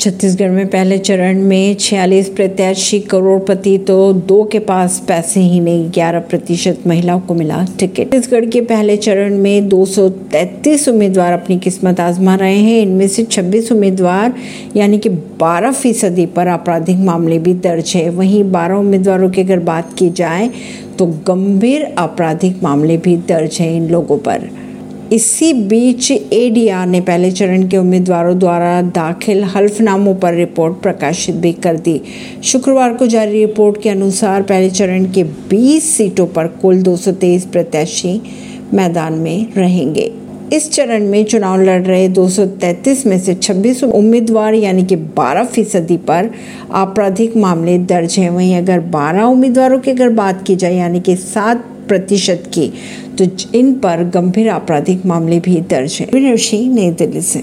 छत्तीसगढ़ में पहले चरण में 46 प्रत्याशी करोड़पति तो दो के पास पैसे ही नहीं 11 प्रतिशत महिलाओं को मिला टिकट। छत्तीसगढ़ के पहले चरण में 233 उम्मीदवार अपनी किस्मत आजमा रहे हैं। इनमें से 26 उम्मीदवार, यानी कि 12 फ़ीसदी पर आपराधिक मामले भी दर्ज है। वहीं 12 उम्मीदवारों की अगर बात की जाए तो गंभीर आपराधिक मामले भी दर्ज हैं इन लोगों पर। इसी बीच एडीआर ने पहले चरण के उम्मीदवारों द्वारा दाखिल हल्फनामों पर रिपोर्ट प्रकाशित भी कर दी। शुक्रवार को जारी रिपोर्ट के अनुसार पहले चरण के 20 सीटों पर कुल 223 प्रत्याशी मैदान में रहेंगे। इस चरण में चुनाव लड़ रहे 233 में से 26 उम्मीदवार यानी कि 12 फ़ीसदी पर आपराधिक मामले दर्ज हैं। वहीं अगर 12 उम्मीदवारों की अगर बात की जाए यानी कि सात प्रतिशत की। तो इन पर गंभीर आपराधिक मामले भी दर्ज है। नई दिल्ली से।